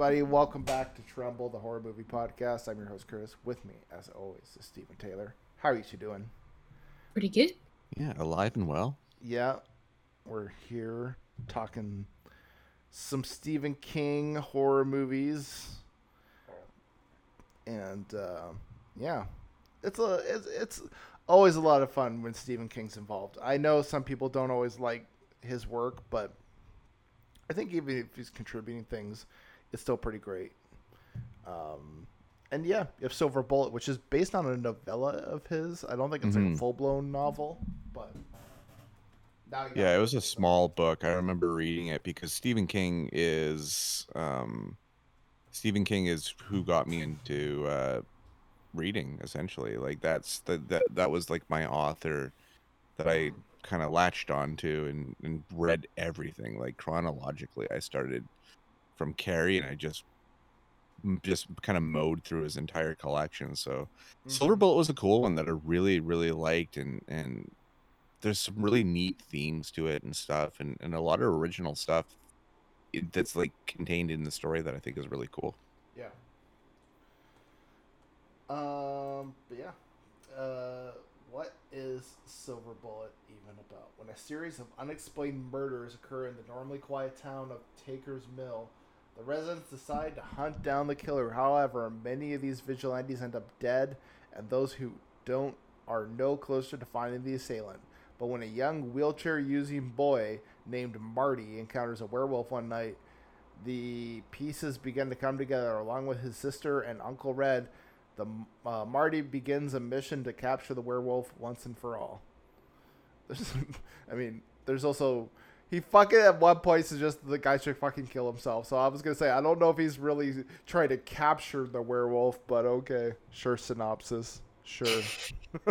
Everybody. Welcome back to Tremble, the horror movie podcast. I'm your host, Curtis. With me, as always, is Stephen Taylor. How are you two doing? Pretty good. Yeah, alive and well. Yeah, we're here talking some Stephen King horror movies, and uh, yeah, it's a it's, it's always a lot of fun when Stephen King's involved. I know some people don't always like his work, but I think even if he's contributing things, it's still pretty great. Um, and yeah, you have Silver Bullet, which is based on a novella of his. I don't think it's like a Mhm. full blown novel, but Yeah, it was a small book. I remember reading it because Stephen King is um Stephen King is who got me into uh reading essentially. Like that's the that that was like my author that I kind of latched onto and and read everything like chronologically. I started from Carrie and I just just kind of mowed through his entire collection. So Silver Bullet was a cool one that I really, really liked, and and there's some really neat themes to it and stuff, and and a lot of original stuff that's like contained in the story that I think is really cool. Yeah. Um. But yeah. Uh. What is Silver Bullet even about? When a series of unexplained murders occur in the normally quiet town of Tarker's Mill, the residents decide to hunt down the killer. However, many of these vigilantes end up dead, and those who don't are no closer to finding the assailant. But when a young wheelchair using boy named Marty encounters a werewolf one night, the pieces begin to come together along with his sister and Uncle Red. The uh, Marty begins a mission to capture the werewolf once and for all. There's, I mean, there's also he fucking at one point suggests the guy should fucking kill himself. So I was gonna say I don't know if he's really trying to capture the werewolf, but okay, sure. Synopsis, sure.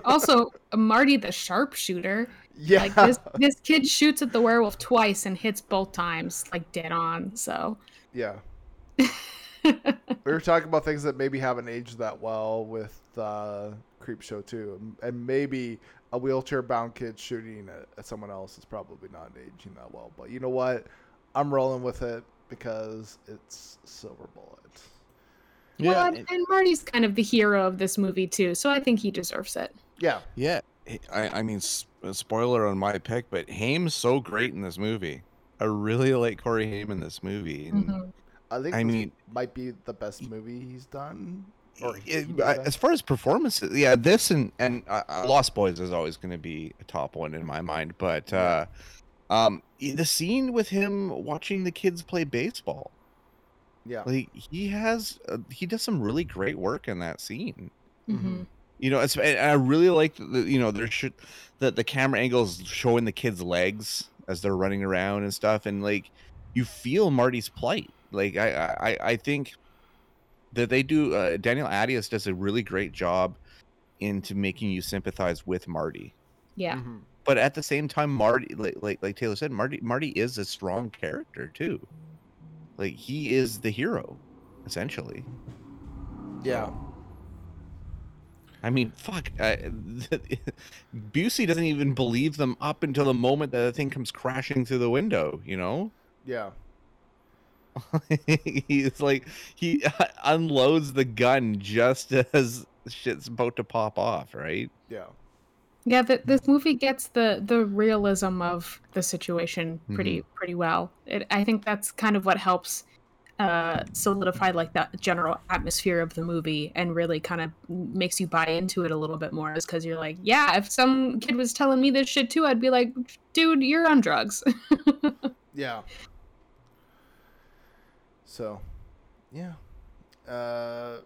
Also, Marty the sharpshooter. Yeah, Like this, this kid shoots at the werewolf twice and hits both times, like dead on. So, yeah. we were talking about things that maybe haven't aged that well with uh, Creepshow too, and maybe a wheelchair bound kid shooting at, at someone else is probably not aging that well. But you know what? I'm rolling with it because it's Silver Bullet. well, and, and Marty's kind of the hero of this movie too, so I think he deserves it. Yeah, yeah. I, I mean, spoiler on my pick, but Haim's so great in this movie. I really like Corey Haim in this movie. And Mhm. I think I this mean- might be the best movie he's done. Or it- I- as far as performances, yeah, this and and uh, uh, Lost Boys is always going to be a top one in my mind. But uh, um, the scene with him watching the kids play baseball, yeah, like he has, uh, he does some really great work in that scene. Mhm. You know, it's and I really like the you know there should the the camera angles showing the kids' legs as they're running around and stuff, and like you feel Marty's plight. Like I I I think that they do. Uh, Daniel Attias does a really great job into making you sympathize with Marty. Yeah. Mhm. But at the same time, Marty, like like, like Taylor said, Marty Marty is a strong character too. Like he is the hero, essentially. yeah. I mean, fuck. Uh, Busey doesn't even believe them up until the moment that the thing comes crashing through the window. You know, Yeah. he's like he unloads the gun just as shit's about to pop off. Right? Yeah. Yeah, th- this movie gets the the realism of the situation pretty pretty well. It, I think that's kind of what helps uh, solidify like that general atmosphere of the movie and really kind of makes you buy into it a little bit more. Is because you're like, yeah, if some kid was telling me this shit too, I'd be like, dude, you're on drugs. Yeah. So, yeah. Uh,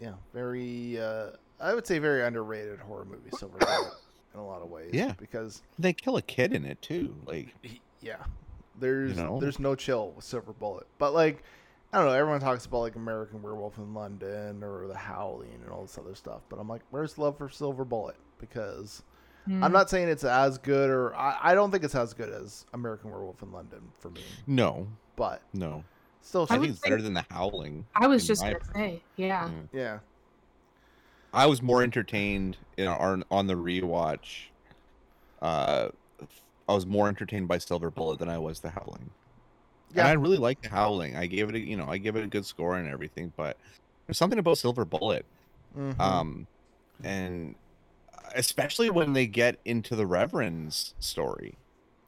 yeah, very. Uh, I would say very underrated horror movie, Silver Bullet, in a lot of ways. Yeah. because They kill a kid in it too. Like yeah, there's You know? there's no chill with Silver Bullet. But like, I don't know. Everyone talks about like American Werewolf in London or The Howling and all this other stuff. But I'm like, where's love for Silver Bullet? Because Mm. I'm not saying it's as good, or I, I don't think it's as good as American Werewolf in London for me. No, But no. Still, I, I think it's better than the Howling. I was just gonna say, yeah. Yeah. yeah, I was more entertained in our, on the rewatch. Uh, I was more entertained by Silver Bullet than I was the Howling. Yeah. And I really liked the Howling. I gave it, a, you know, I gave it a good score and everything. But there's something about Silver Bullet, Mhm. um, and especially when they get into the Reverend's story,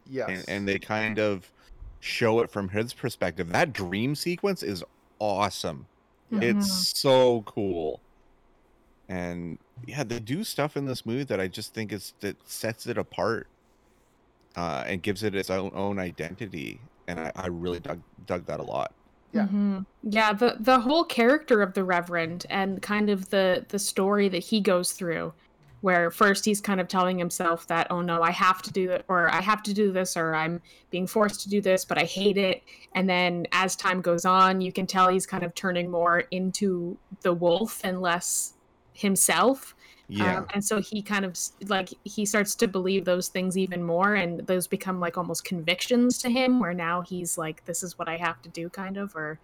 yes, and, and they kind of show it from his perspective. That dream sequence is awesome. Yeah. Mhm. It's so cool. And yeah, they do stuff in this movie that I just think is that sets it apart uh, and gives it its own own identity. And I, I really dug dug that a lot. Yeah. Mhm. Yeah, the the whole character of the Reverend and kind of the the story that he goes through where first he's kind of telling himself that oh no, I have to do it or I have to do this or I'm being forced to do this, but I hate it. And then as time goes on, you can tell he's kind of turning more into the wolf and less himself. Yeah, Um, and so he kind of like he starts to believe those things even more, and those become like almost convictions to him. Where now he's like, "This is what I have to do," kind of, or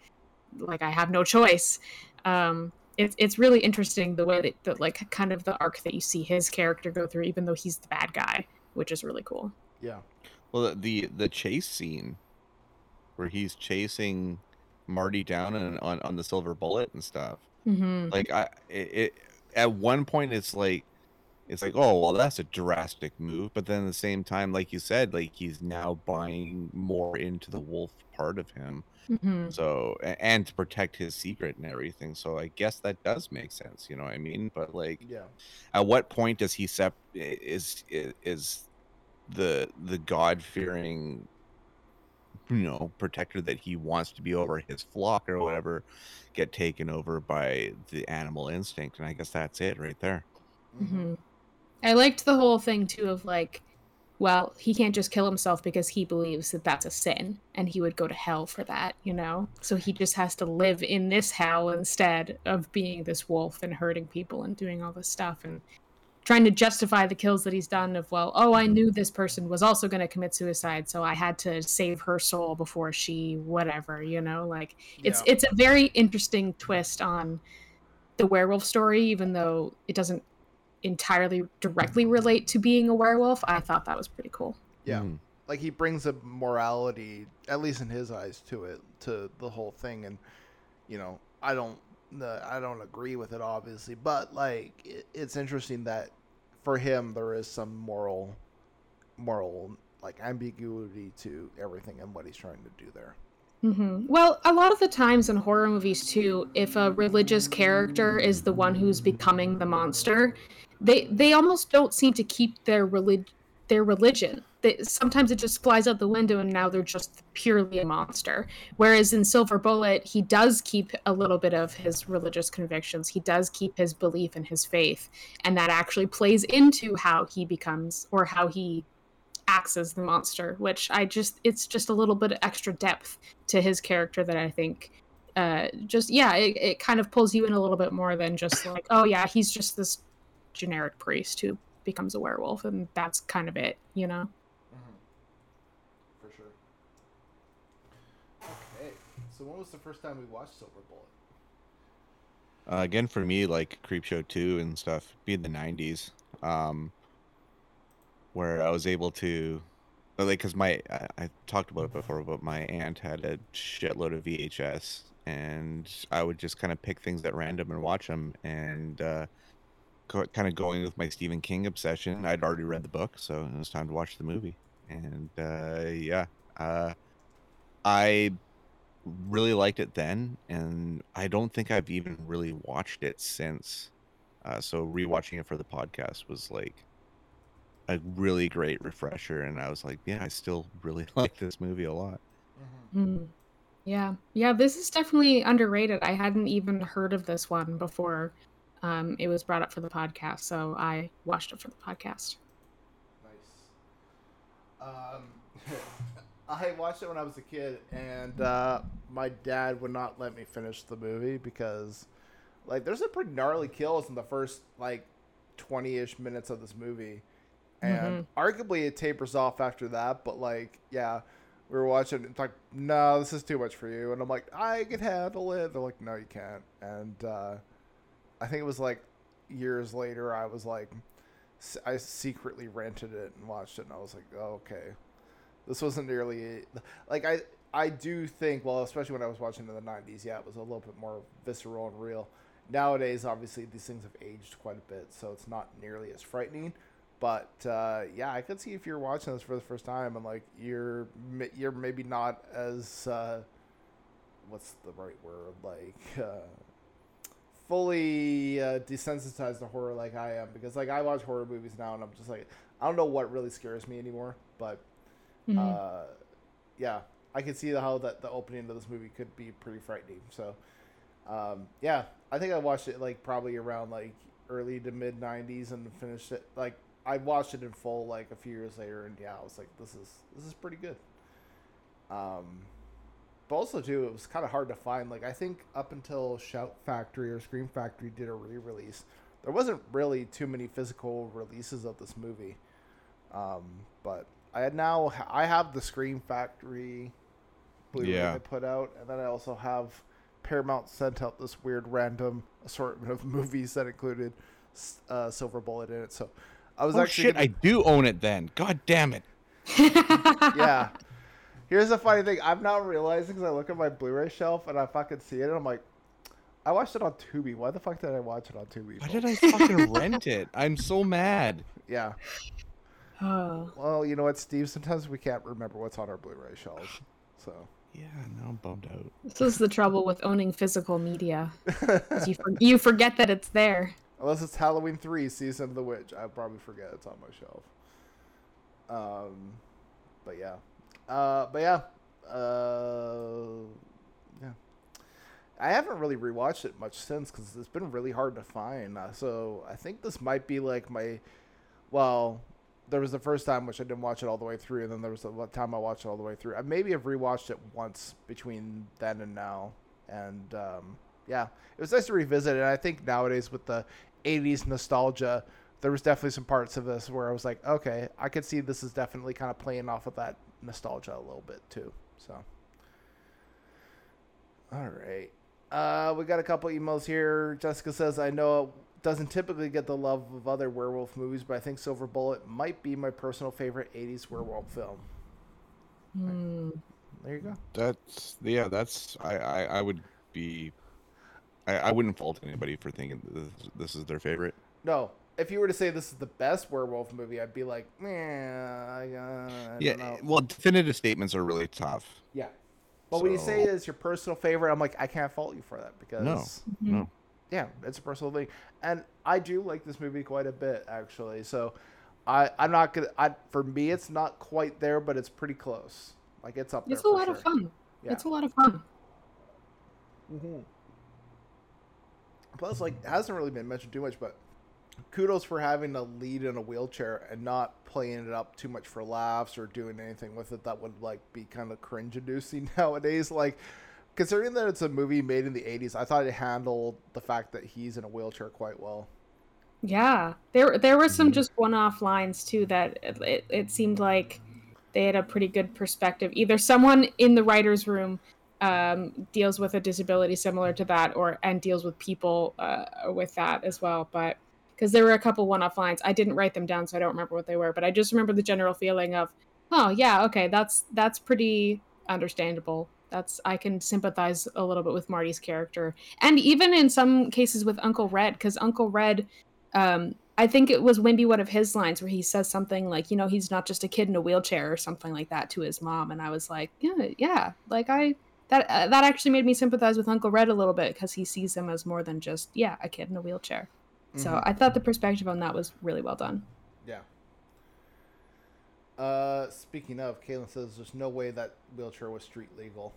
like I have no choice. Um, it's it's really interesting the way that, that like kind of the arc that you see his character go through, even though he's the bad guy, which is really cool. yeah, well, the, the the chase scene where he's chasing Marty down and on on the silver bullet and stuff. Mm-hmm. Like I, it, it at one point it's like it's like oh well that's a drastic move but then at the same time like you said like he's now buying more into the wolf part of him Mm-hmm. so and to protect his secret and everything so i guess that does make sense you know what i mean? But like yeah, at what point does he sep is is, is the the god fearing you know protector that he wants to be over his flock or whatever get taken over by the animal instinct? And i guess that's it right there. Mhm. hmm I liked the whole thing too of like, well, he can't just kill himself because he believes that that's a sin and he would go to hell for that, you know? So he just has to live in this hell instead of being this wolf and hurting people and doing all this stuff and trying to justify the kills that he's done of, well, oh, I mm-hmm. knew this person was also going to commit suicide, so I had to save her soul before she whatever, you know? Like it's Yeah. it's a very interesting twist on the werewolf story even though it doesn't entirely directly relate to being a werewolf i thought that was pretty cool Yeah. Mhm. like he brings a morality, at least in his eyes, to it, to the whole thing, and you know, I don't, uh, I don't agree with it, obviously, but like, it, it's interesting that for him there is some moral, moral like ambiguity to everything and what he's trying to do there. Mm-hmm. well a lot of the times in horror movies too if a religious character is the one who's becoming the monster they they almost don't seem to keep their relig- their religion. They, sometimes it just flies out the window and now they're just purely a monster. Whereas in silver bullet he does keep a little bit of his religious convictions. He does keep his belief in his faith. And that actually plays into how he becomes or how he acts as the monster which i just it's just a little bit of extra depth to his character that i think uh just yeah it, it kind of pulls you in a little bit more than just like oh yeah he's just this generic priest who becomes a werewolf and that's kind of it you know For sure. Okay, so when was the first time we watched Silver Bullet? Uh, again, for me, like Creepshow 2 and stuff, being the 90s, um, where I was able to, like, because my, I, I talked about it before, but my aunt had a shitload of VHS, and I would just kind of pick things at random and watch them, and uh, co- kind of going with my Stephen King obsession. I'd already read the book, so it was time to watch the movie, and uh, yeah, uh, I really liked it then, and I don't think I've even really watched it since. Uh, so rewatching it for the podcast was like a really great refresher, and I was like, yeah, I still really like this movie a lot. Hmm. yeah yeah this is definitely underrated i hadn't even heard of this one before um it was brought up for the podcast so i watched it for the podcast Nice. Um, I watched it when I was a kid, and uh, my dad would not let me finish the movie because, like, there's some pretty gnarly kills in the first like twenty-ish minutes of this movie, and arguably it tapers off after that. But like, yeah, we were watching. It's like, no, this is too much for you, and I'm like, I can handle it. They're like, no, you can't. And uh, I think it was like years later, I was like, I secretly rented it and watched it, and I was like, oh, okay. This wasn't nearly like I I do think well especially when I was watching in the 90s yeah it was a little bit more visceral and real. Nowadays obviously these things have aged quite a bit so it's not nearly as frightening but uh, yeah I could see if you're watching this for the first time and like you're you're maybe not as uh, what's the right word? Like uh, fully uh, desensitized to horror like I am because like I watch horror movies now and I'm just like I don't know what really scares me anymore but Mhm. uh, yeah, I can see how that the opening of this movie could be pretty frightening. So, um, yeah, I think I watched it like probably around like early to mid '90s and finished it like I watched it in full like a few years later, and yeah, I was like, this is this is pretty good. Um, but also too, it was kind of hard to find. Like I think up until Shout Factory or Scream Factory did a re-release, there wasn't really too many physical releases of this movie. Um, but I had now I have the Scream Factory Blu-ray Yeah. they put out, and then I also have Paramount sent out this weird random assortment of movies that included uh, Silver Bullet in it. So I was Oh actually shit! gonna- I do own it then. God damn it! yeah. Here's the funny thing. I'm now realizing because I look at my Blu-ray shelf and I fucking see it, and I'm like, I watched it on Tubi. Why the fuck did I watch it on Tubi? Why did I fucking rent it? I'm so mad. Yeah. oh. Well, you know what, Steve? Sometimes we can't remember what's on our Blu-ray shelves. So. Yeah, now I'm bummed out. This is the trouble with owning physical media. You, for- you forget that it's there. Unless it's Halloween three, Season of the Witch, I'll probably forget it's on my shelf. Um, but yeah, uh, but yeah, uh, yeah. I haven't really rewatched it much since because it's been really hard to find. Uh, so I think this might be like my, well, there was the first time which I didn't watch it all the way through, and then there was the time I watched it all the way through. I maybe have rewatched it once between then and now, and um, yeah, it was nice to revisit it. And I think nowadays with the 80s nostalgia, there was definitely some parts of this where I was like, okay, I could see this is definitely kind of playing off of that nostalgia a little bit too. So, all right. Uh, we got a couple emails here. Jessica says, I know it doesn't typically get the love of other werewolf movies, but I think Silver Bullet might be my personal favorite 80s werewolf film. Hmm. There you go. That's yeah. That's I I, I would be. I, I wouldn't fault anybody for thinking this, this is their favorite. No, if you were to say this is the best werewolf movie, I'd be like, meh, I, uh, I yeah. don't know. Well, definitive statements are really tough. Yeah. But when you say So- it's your personal favorite, I'm like, I can't fault you for that because No. No. yeah, it's a personal thing, and I do like this movie quite a bit actually. So, I I'm not gonna. I for me, it's not quite there, but it's pretty close. Like it's up there. It's a for lot sure. of fun. Yeah. It's a lot of fun. Mm-hmm. Plus, like, it hasn't really been mentioned too much, but kudos for having a lead in a wheelchair and not playing it up too much for laughs or doing anything with it that would like be kind of cringe-inducing nowadays. Like, considering that it's a movie made in the '80s, I thought it handled the fact that he's in a wheelchair quite well. Yeah, there there were some Mhm. just one-off lines too that it, it, it seemed like they had a pretty good perspective. Either someone in the writers' room um, deals with a disability similar to that, or and deals with people uh, with that as well. But because there were a couple one-off lines, I didn't write them down, so I don't remember what they were. But I just remember the general feeling of, oh yeah, okay, that's that's pretty understandable. That's I can sympathize a little bit with Marty's character, and even in some cases with Uncle Red, because Uncle Red um i think it was wimby one of his lines where he says something like you know he's not just a kid in a wheelchair or something like that to his mom and i was like yeah yeah like i that uh, that actually made me sympathize with uncle red a little bit because he sees him as more than just yeah a kid in a wheelchair so Mhm. i thought the perspective on that was really well done Yeah. Uh, speaking of, Caitlin says there's no way that wheelchair was street legal.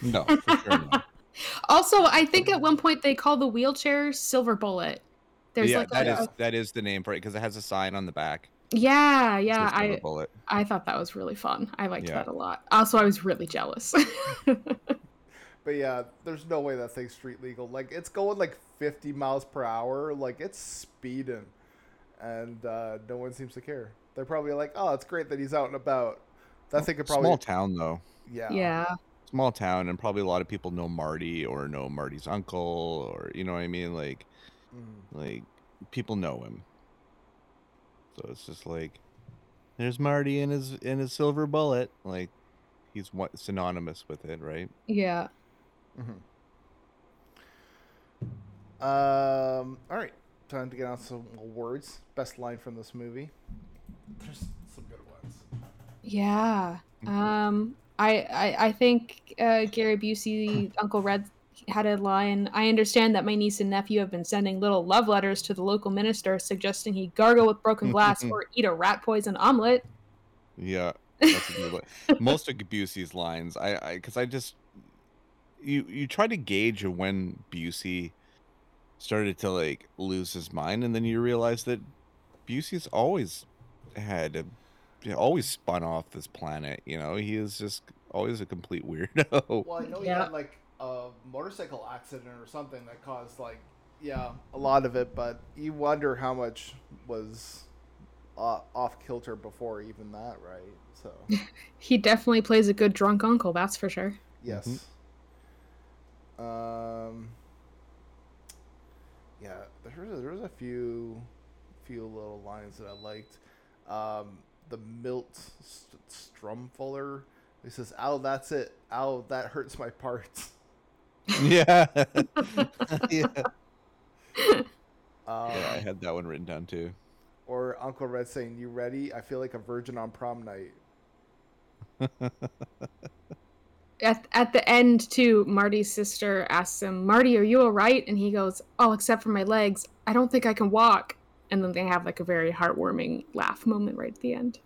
No, for sure not. also i think at one point they call the wheelchair silver bullet there's yeah, like that a, is that is the name for it because it has a sign on the back. Yeah, yeah. I Bullet. I thought that was really fun. I liked Yeah. that a lot. Also, I was really jealous. But yeah, there's no way that thing's street legal. Like it's going like 50 miles per hour. Like it's speeding, and uh, no one seems to care. They're probably like, "Oh, it's great that he's out and about." That thing could probably, Small town though. yeah, yeah. Small town, and probably a lot of people know Marty or know Marty's uncle, or you know what I mean. Like, Mhm. like people know him. So it's just like, there's Marty in his in his silver bullet. Like, he's what synonymous with it, right? Yeah. Um. All right, time to get on some words. Best line from this movie. There's some good ones. Yeah. Mhm. Um I I, I think uh, Gary Busey, Uncle Red had a line. I understand that my niece and nephew have been sending little love letters to the local minister suggesting he gargle with broken glass or eat a rat poison omelet. Yeah, that's a good one. Most of Busey's lines, I, I, because I just, you, you try to gauge when Busey started to like lose his mind, and then you realize that Busey's always had a, you know, always spun off this planet. You know, he is just always a complete weirdo. Well, I know he Yeah. had like a motorcycle accident or something that caused like, yeah, a lot of it. But you wonder how much was uh, off kilter before even that, right? So He definitely plays a good drunk uncle, that's for sure. yes. Um. Yeah, there was, there was a few, few little lines that I liked. Um, the Milt St- Sturmfuller. He says, "Ow, that's it. Ow, that hurts my parts." yeah, yeah, Um, yeah. I had that one written down too. Or Uncle Red saying, "You ready? I feel like a virgin on prom night." At, at the end, too, Marty's sister asks him, Marty, are you all right? And he goes, Oh, except for my legs. I don't think I can walk. And then they have like a very heartwarming laugh moment right at the end.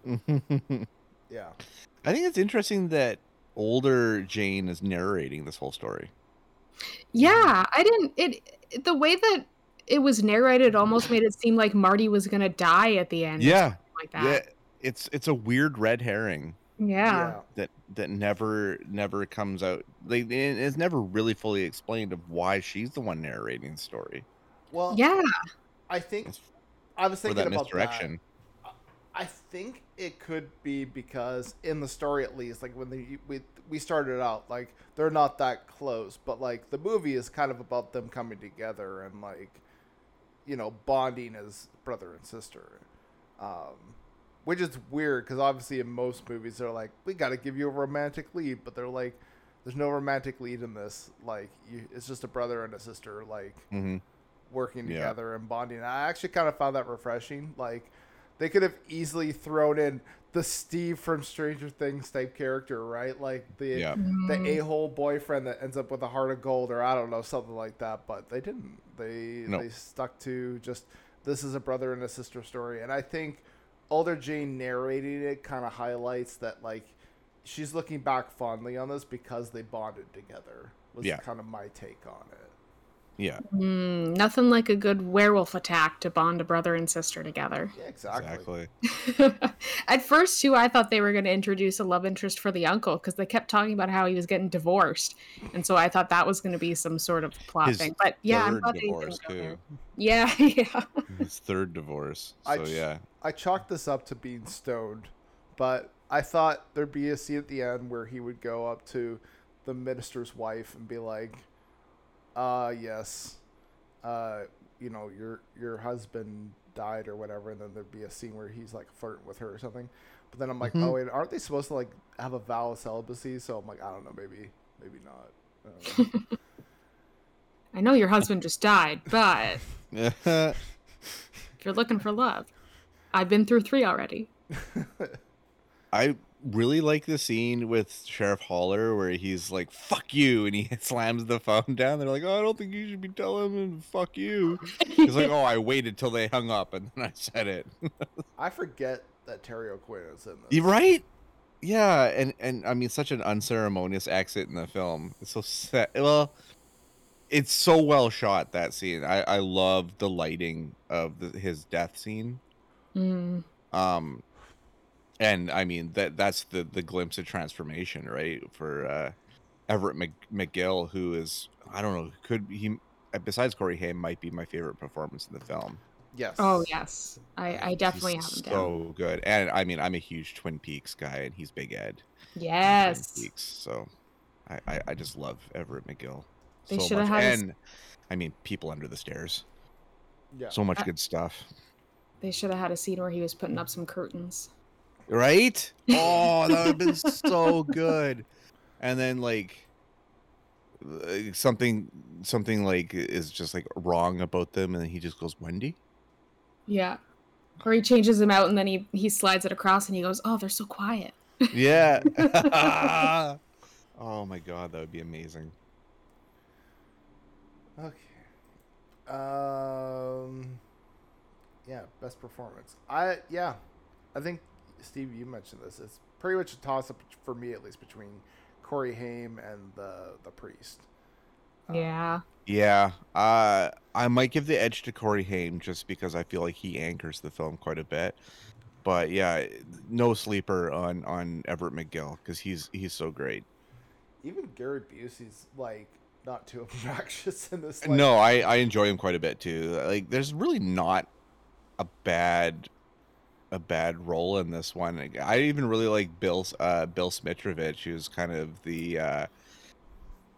Yeah. I think it's interesting that older Jane is narrating this whole story. Yeah, I didn't. It the way that it was narrated almost made it seem like Marty was gonna die at the end. Yeah, something like yeah. It's it's a weird red herring Yeah, that that never never comes out. Like it's never really fully explained of why she's the one narrating the story Well, yeah, I think It's I was thinking that about misdirection. that. I think it could be because in the story, at least, like when the, we we started out, like they're not that close, but like the movie is kind of about them coming together and like, you know, bonding as brother and sister. Um, which is weird because obviously in most movies they're like, we got to give you a romantic lead, but they're like, there's no romantic lead in this. Like, you, it's just a brother and a sister, like hmm working Yeah. together and bonding. I actually kind of found that refreshing. Like they could have easily thrown in the Steve from Stranger Things type character, right? Like the Yeah. the Mm, a hole boyfriend that ends up with a heart of gold, or I don't know something like that. But they didn't. They No. they stuck to just this is a brother and a sister story, and I think older Jane narrating it kind of highlights that like she's looking back fondly on this because they bonded together. Was Yeah. kind of my take on it. Yeah, mm, nothing like a good werewolf attack to bond a brother and sister together. Yeah, exactly. exactly. At first, too, I thought they were going to introduce a love interest for the uncle because they kept talking about how he was getting divorced, and so I thought that was going to be some sort of plot His thing. But yeah, I'm Third glad they didn't divorce go there. too. Yeah, yeah. His third divorce. I So ch- yeah, I chalked this up to being stoned, but I thought there'd be a scene at the end where he would go up to the minister's wife and be like, "Uh, yes, uh, you know, your your husband died or whatever," and then there'd be a scene where he's like flirting with her or something. But then I'm like, Mhm. "Oh wait, aren't they supposed to like have a vow of celibacy?" So I'm like, "I don't know, maybe, maybe not." Um, I know your husband just died, but if you're looking for love, I've been through three already. I really like the scene with Sheriff Haller where he's like, "Fuck you," and he slams the phone down. They're like, "Oh, I don't think you should be telling him fuck you." He's like, "Oh, I waited till they hung up and then I said it." I forget that Terry O'Quinn is in this. You right? Yeah, and and I mean, such an unceremonious exit in the film. It's so set. Well, it's so well shot that scene. I I love the lighting of the, his death scene. Mm. Um, and I mean that that's the the glimpse of transformation, right? For uh, Everett Mc, McGill, who is I don't know, could he besides Corey Haim might be my favorite performance in the film. Yes. Oh yes, I, I definitely He's have him down. so good, and I mean I'm a huge Twin Peaks guy, and he's Big Ed. in Twin Yes, Peaks, so I, I I just love Everett McGill They so shoulda had and I mean People Under the Stairs, Yeah. so much I- good stuff. they should have had a scene where he was putting up some curtains. Right? Oh, that would have been so good. And then like something something like is just like wrong about them and then he just goes, Wendy? Yeah, or he changes them out and then he he slides it across and he goes, "Oh, they're so quiet." Yeah. oh my god, that would be amazing. Okay. Um. Yeah, best performance. I yeah, I think Steve, you mentioned this. It's pretty much a toss up for me at least between Corey Haim and the the priest. Um, Yeah, Yeah. Uh I might give the edge to Corey Haim just because I feel like he anchors the film quite a bit. But yeah, no sleeper on on Everett McGill because he's he's so great. Even Gary Busey's like not too obnoxious in this. Like, no, I I enjoy him quite a bit too. Like, there's really not a bad a bad role in this one. I even really like Bill uh Bill Smitrovich, who's kind of the uh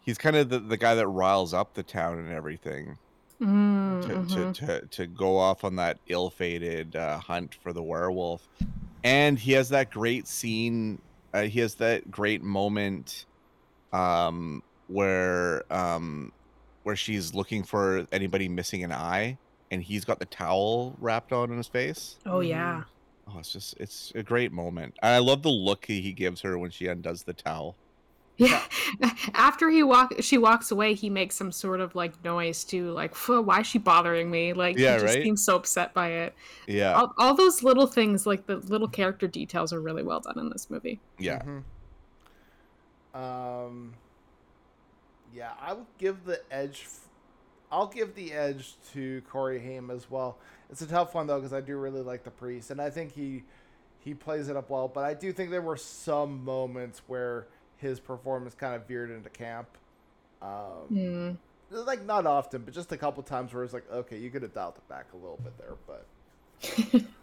he's kind of the, the guy that riles up the town and everything mm, to, to, to to go off on that ill-fated uh, hunt for the werewolf. And he has that great scene. Uh, he has that great moment um, where um, where she's looking for anybody missing an eye, and he's got the towel wrapped on in his face. oh yeah. Oh, it's just it's a great moment. And I love the look he he gives her when she undoes the towel. Yeah. After he walk, she walks away. He makes some sort of like noise too, like "Why is she bothering me?" Like Yeah, he just right? seems so upset by it. Yeah, All, all those little things, like the little character details, are really well done in this movie. yeah. Mhm. Um. Yeah, I would give the edge. F- I'll give the edge to Corey Haim as well. It's a tough one though because I do really like the priest, and I think he he plays it up well. But I do think there were some moments where his performance kind of veered into camp. Um, Hmm. Like not often, but just a couple times where it's like, okay, you could have dialed it back a little bit there, but.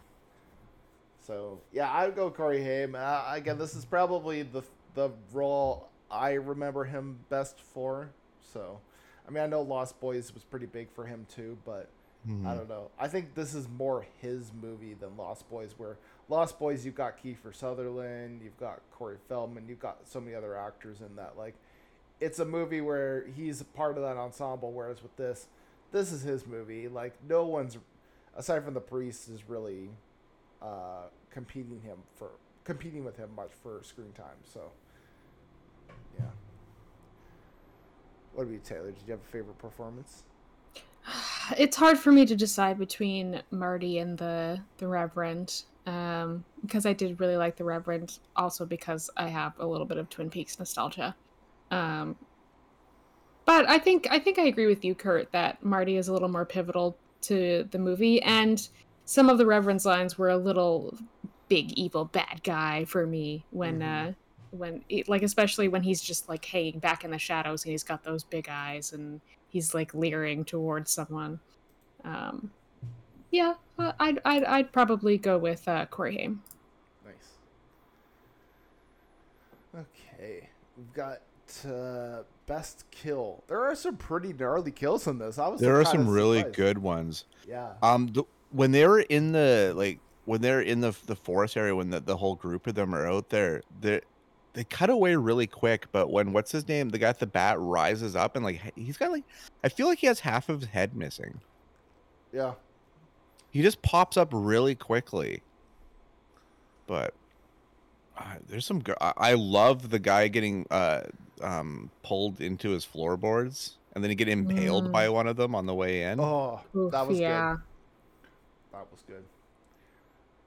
So yeah, I would go Corey Haim. Uh, again, this is probably the the role I remember him best for. So, I mean, I know Lost Boys was pretty big for him too, but I Mhm. don't know. I think this is more his movie than Lost Boys. Where Lost Boys, you've got Kiefer Sutherland, you've got Corey Feldman, you've got so many other actors in that. Like, it's a movie where he's a part of that ensemble. Whereas with this, this is his movie. Like, no one's aside from the priest is really uh, competing him for competing with him much for screen time. So, yeah. What about you, Taylor? Did you have a favorite performance? It's hard for me to decide between Marty and the the Reverend, um, because I did really like the Reverend, also because I have a little bit of Twin Peaks nostalgia. Um, but I think I think I agree with you, Kurt, that Marty is a little more pivotal to the movie, and some of the Reverend's lines were a little big evil bad guy for me when Mhm. uh when like especially when he's just like hanging back in the shadows and he's got those big eyes and he's like leering towards someone. Um, yeah, uh, I'd, I'd I'd probably go with uh, Corey Haim. Nice. Okay, we've got uh, best kill. There are some pretty gnarly kills in this. I was There are some really surprised. good ones. Yeah. Um, the, when they were in the like when they're in the the forest area, when the, the whole group of them are out there, they they cut away really quick. But when what's his name, the guy at the bat rises up and like he's got like I feel like he has half of his head missing. Yeah. He just pops up really quickly. But uh, there's some. gr- I, I love the guy getting uh um pulled into his floorboards and then he get impaled Mm. by one of them on the way in. Oh, Oof, that was yeah. good. That was good.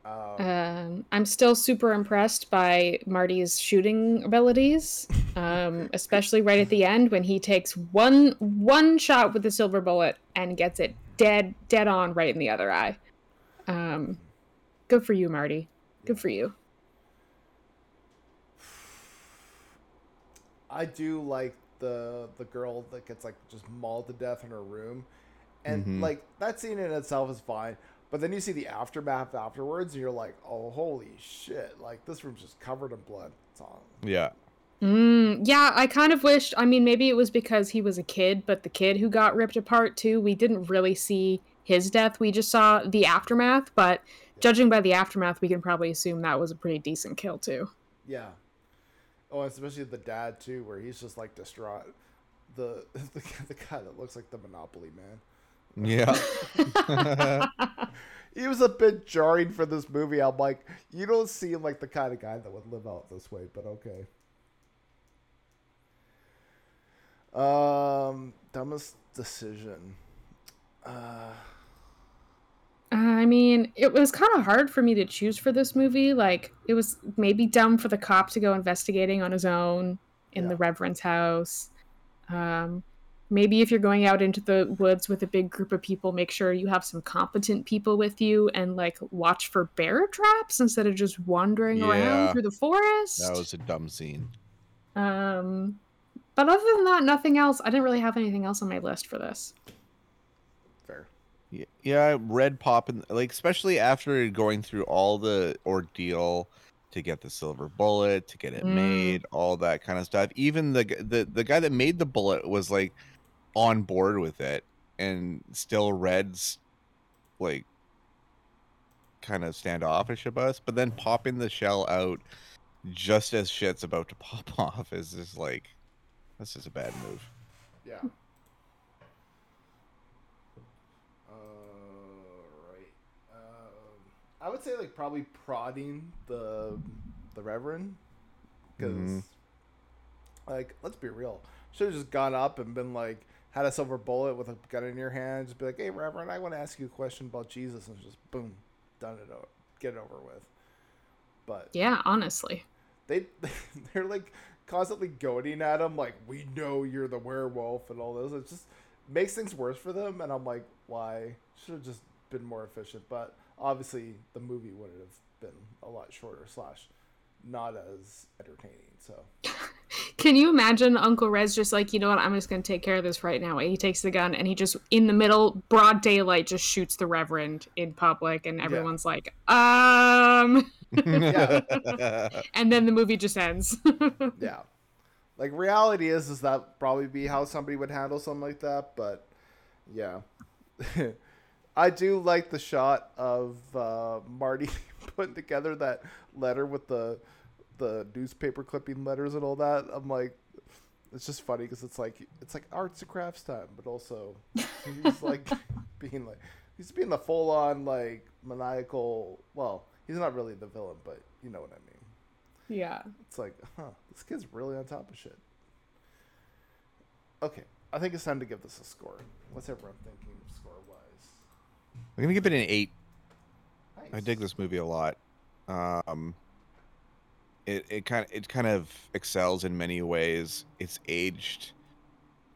Um, Um, I'm still super impressed by Marty's shooting abilities, um, especially right at the end when he takes one one shot with the silver bullet and gets it dead dead on right in the other eye. Um, good for you, Marty. Good for you. I do like the the girl that gets like just mauled to death in her room, and Mhm. like that scene in itself is fine. But then you see the aftermath afterwards, and you're like, "Oh, holy shit! Like this room's just covered in blood." It's on. Yeah. Mm, yeah, I kind of wished. I mean, maybe it was because he was a kid, but the kid who got ripped apart too, we didn't really see his death. We just saw the aftermath, but judging by the aftermath, we can probably assume that was a pretty decent kill too. Yeah. Oh, especially the dad too, where he's just like distraught. The the, the guy that looks like the Monopoly man. Yeah. He was a bit jarring for this movie. I'm like, you don't seem like the kind of guy that would live out this way, but okay. Um, dumbest decision. Uh, I mean, it was kind of hard for me to choose for this movie. Like, it was maybe dumb for the cop to go investigating on his own in Yeah. the Reverend's house. Um, maybe if you're going out into the woods with a big group of people, make sure you have some competent people with you and like watch for bear traps instead of just wandering Yeah. around through the forest. that was a dumb scene. Um, but other than that, nothing else. I didn't really have anything else on my list for this. fair. Yeah, yeah, red pop and like especially after going through all the ordeal to get the silver bullet, to get it Mm. made, all that kind of stuff. Even the the the guy that made the bullet was like on board with it, and still Red's like kind of standoffish about us. But then popping the shell out just as shit's about to pop off is just like this is a bad move. Yeah. Uh, right. Um, I would say like probably prodding the the Reverend because Mhm. like let's be real, should have just gone up and been like had a silver bullet with a gun in your hand, just be like, hey Reverend, I want to ask you a question about Jesus, and just boom, done it, get it over with. But Yeah, honestly. they they're like constantly goading at him like we know you're the werewolf and all this it just makes things worse for them and i'm like why should have just been more efficient but obviously the movie would have been a lot shorter slash not as entertaining so Can you imagine Uncle Rez just like, you know what, I'm just going to take care of this right now. And he takes the gun and he just, in the middle, broad daylight, just shoots the Reverend in public. And everyone's like, um. And then the movie just ends. yeah like reality is is that probably be how somebody would handle something like that but yeah i do like the shot of uh, marty putting together that letter with the the newspaper clipping letters and all that i'm like it's just funny because it's like it's like arts and crafts time but also he's like being like he's being the full-on like maniacal well he's not really the villain but you know what i mean yeah. it's like, huh, this kid's really on top of shit. Okay, I think it's time to give this a score. What's everyone thinking score wise? I'm gonna give it an eight. Nice. I dig this movie a lot. Um, it it kind of it kind of excels in many ways. It's aged,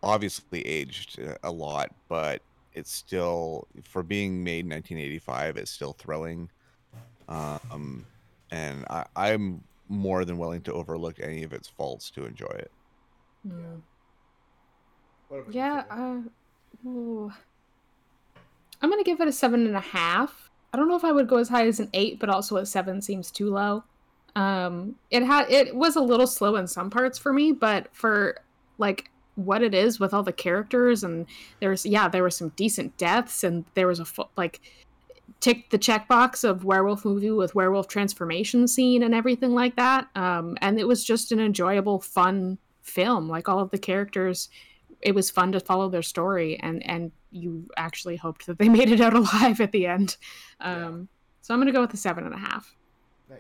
obviously aged a lot, but it's still for being made in 1985. It's still thrilling. Um, and I, I'm more than willing to overlook any of its faults to enjoy it. What about you, Yeah, uh, ooh. I'm gonna give it a seven and a half. I don't know if I would go as high as an eight, but also a seven seems too low. Um, it had it was a little slow in some parts for me, but for like what it is with all the characters and there's yeah there were some decent deaths and there was a like ticked the checkbox of werewolf movie with werewolf transformation scene and everything like that. Um, and it was just an enjoyable, fun film. Like all of the characters it was fun to follow their story and and you actually hoped that they made it out alive at the end um so i'm gonna go with a seven and a half Nice.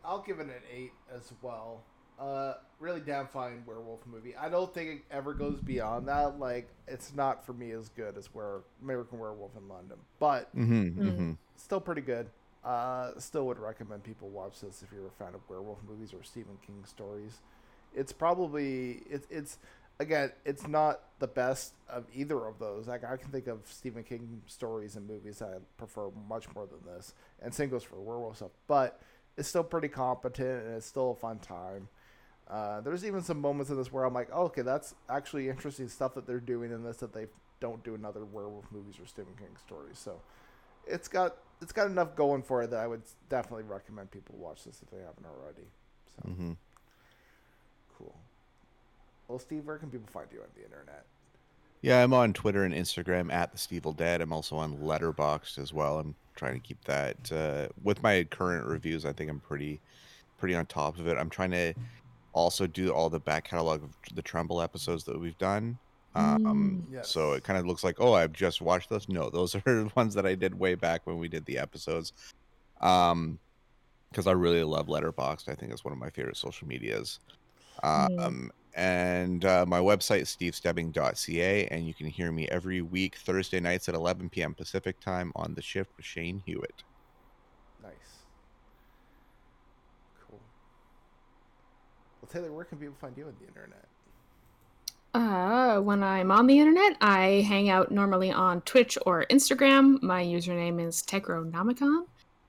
Uh, I'll give it an eight as well. Uh, really damn fine werewolf movie. I don't think it ever goes beyond that. Like, it's not for me as good as where American Werewolf in London, but Mm-hmm, Mm. mm-hmm. still pretty good. Uh, still would recommend people watch this if you're a fan of werewolf movies or Stephen King stories. It's probably it's it's again, it's not the best of either of those. Like I can think of Stephen King stories and movies I prefer much more than this, and same goes for werewolf stuff. But it's still pretty competent and it's still a fun time. Uh, there's even some moments in this where I'm like, oh, okay, that's actually interesting stuff that they're doing in this that they don't do in other werewolf movies or Stephen King stories. So it's got it's got enough going for it that I would definitely recommend people watch this if they haven't already. So mm-hmm. cool. Well, Steve, where can people find you on the internet? Yeah, I'm on Twitter and Instagram at the Stevel Dead. I'm also on Letterboxd as well. I'm trying to keep that uh, with my current reviews. I think I'm pretty, pretty on top of it. I'm trying to also do all the back catalog of the Tremble episodes that we've done. Um, Mm. So it kind of looks like, oh, I've just watched those. No, those are the ones that I did way back when we did the episodes. Um, because I really love Letterboxd. I think it's one of my favorite social medias. Mm. Um, and uh, my website is stevestebbing.ca, and you can hear me every week Thursday nights at 11 p.m. Pacific time on the shift with Shane Hewitt. Nice. Cool. Well, Taylor, where can people find you on the internet? Uh, when I'm on the internet, I hang out normally on Twitch or Instagram. My username is Techronomicon.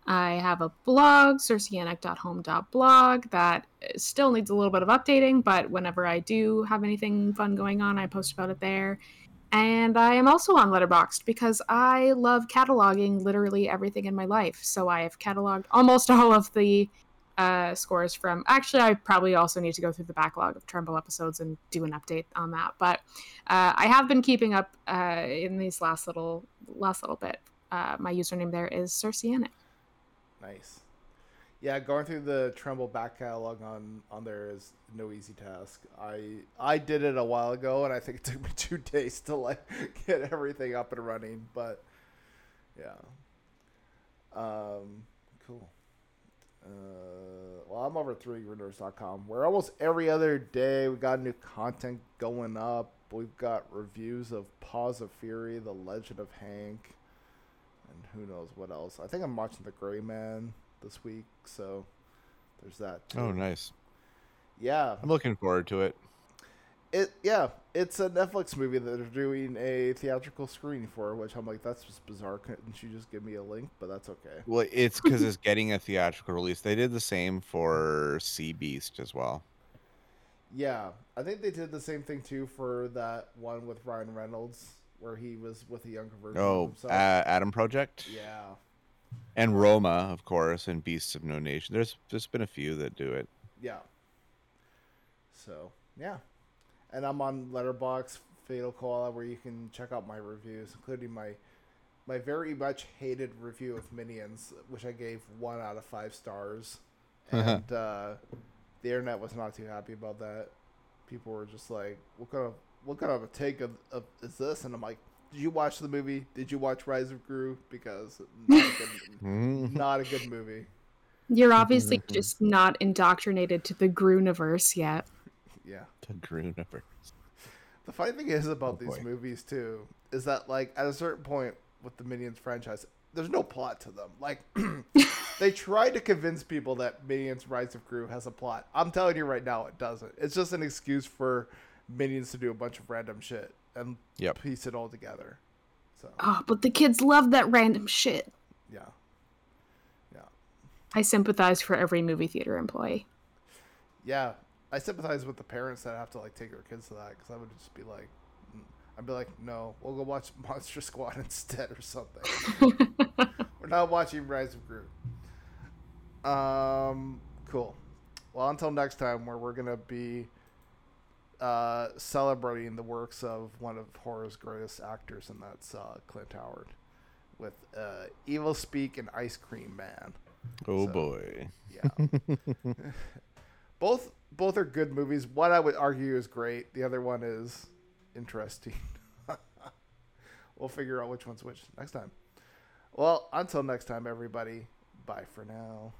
I have a blog, circeanic.home.blog, that still needs a little bit of updating, but whenever I do have anything fun going on, I post about it there. And I am also on Letterboxd because I love cataloging literally everything in my life. So I have cataloged almost all of the uh, scores from. Actually, I probably also need to go through the backlog of Tremble episodes and do an update on that. But uh, I have been keeping up uh, in these last little last little bit. Uh, my username there is Circeanic. Nice. Yeah, going through the Tremble back catalog on on there is no easy task. I I did it a while ago, and I think it took me two days to like get everything up and running. But yeah, um, cool. Uh, well, I'm over at 3grinders.com where almost every other day we got new content going up. We've got reviews of Paws of Fury, The Legend of Hank, and who knows what else. I think I'm watching The Gray Man this week, so there's that. Too. Oh, nice. Yeah, I'm looking forward to it. it yeah, it's a Netflix movie that they're doing a theatrical screening for, which I'm like, that's just bizarre. Couldn't you just give me a link? But that's okay. Well, it's because it's getting a theatrical release. They did the same for Sea Beast as well. Yeah, I think they did the same thing too for that one with Ryan Reynolds, where he was with a younger version of Oh, himself. uh, Adam Project yeah, and Roma, of course, and Beasts of No Nation. There's there's been a few that do it. yeah. So yeah, and I'm on Letterboxd Fatal Koala, where you can check out my reviews, including my my very much hated review of Minions, which I gave one out of five stars, and uh, the internet was not too happy about that. People were just like, "What kind of what kind of a take of, of is this?" And I'm like, "Did you watch the movie? Did you watch Rise of Gru? Because not a good, not a good movie." You're obviously just not indoctrinated to the Grooniverse yet. Yeah. The Grooniverse. The funny thing is about Oh, these boy. movies too is that like at a certain point with the Minions franchise, there's no plot to them. Like they tried to convince people that Minions Rise of Gru has a plot. I'm telling you right now, it doesn't. It's just an excuse for Minions to do a bunch of random shit and Yep. piece it all together. So Oh, but the kids love that random shit. yeah, yeah, I sympathize for every movie theater employee. yeah. I sympathize with the parents that have to like take their kids to that because I would just be like, mm, I'd be like, no, we'll go watch Monster Squad instead or something. We're not watching Rise of Gru. Um, cool. Well, until next time, where we're gonna be uh, celebrating the works of one of horror's greatest actors, and that's uh, Clint Howard, with uh, Evil Speak and Ice Cream Man. Oh So- boy. Yeah. both both are good movies. One I would argue is great. The other one is interesting. we'll figure out which one's which next time. Well, until next time, everybody. Bye for now.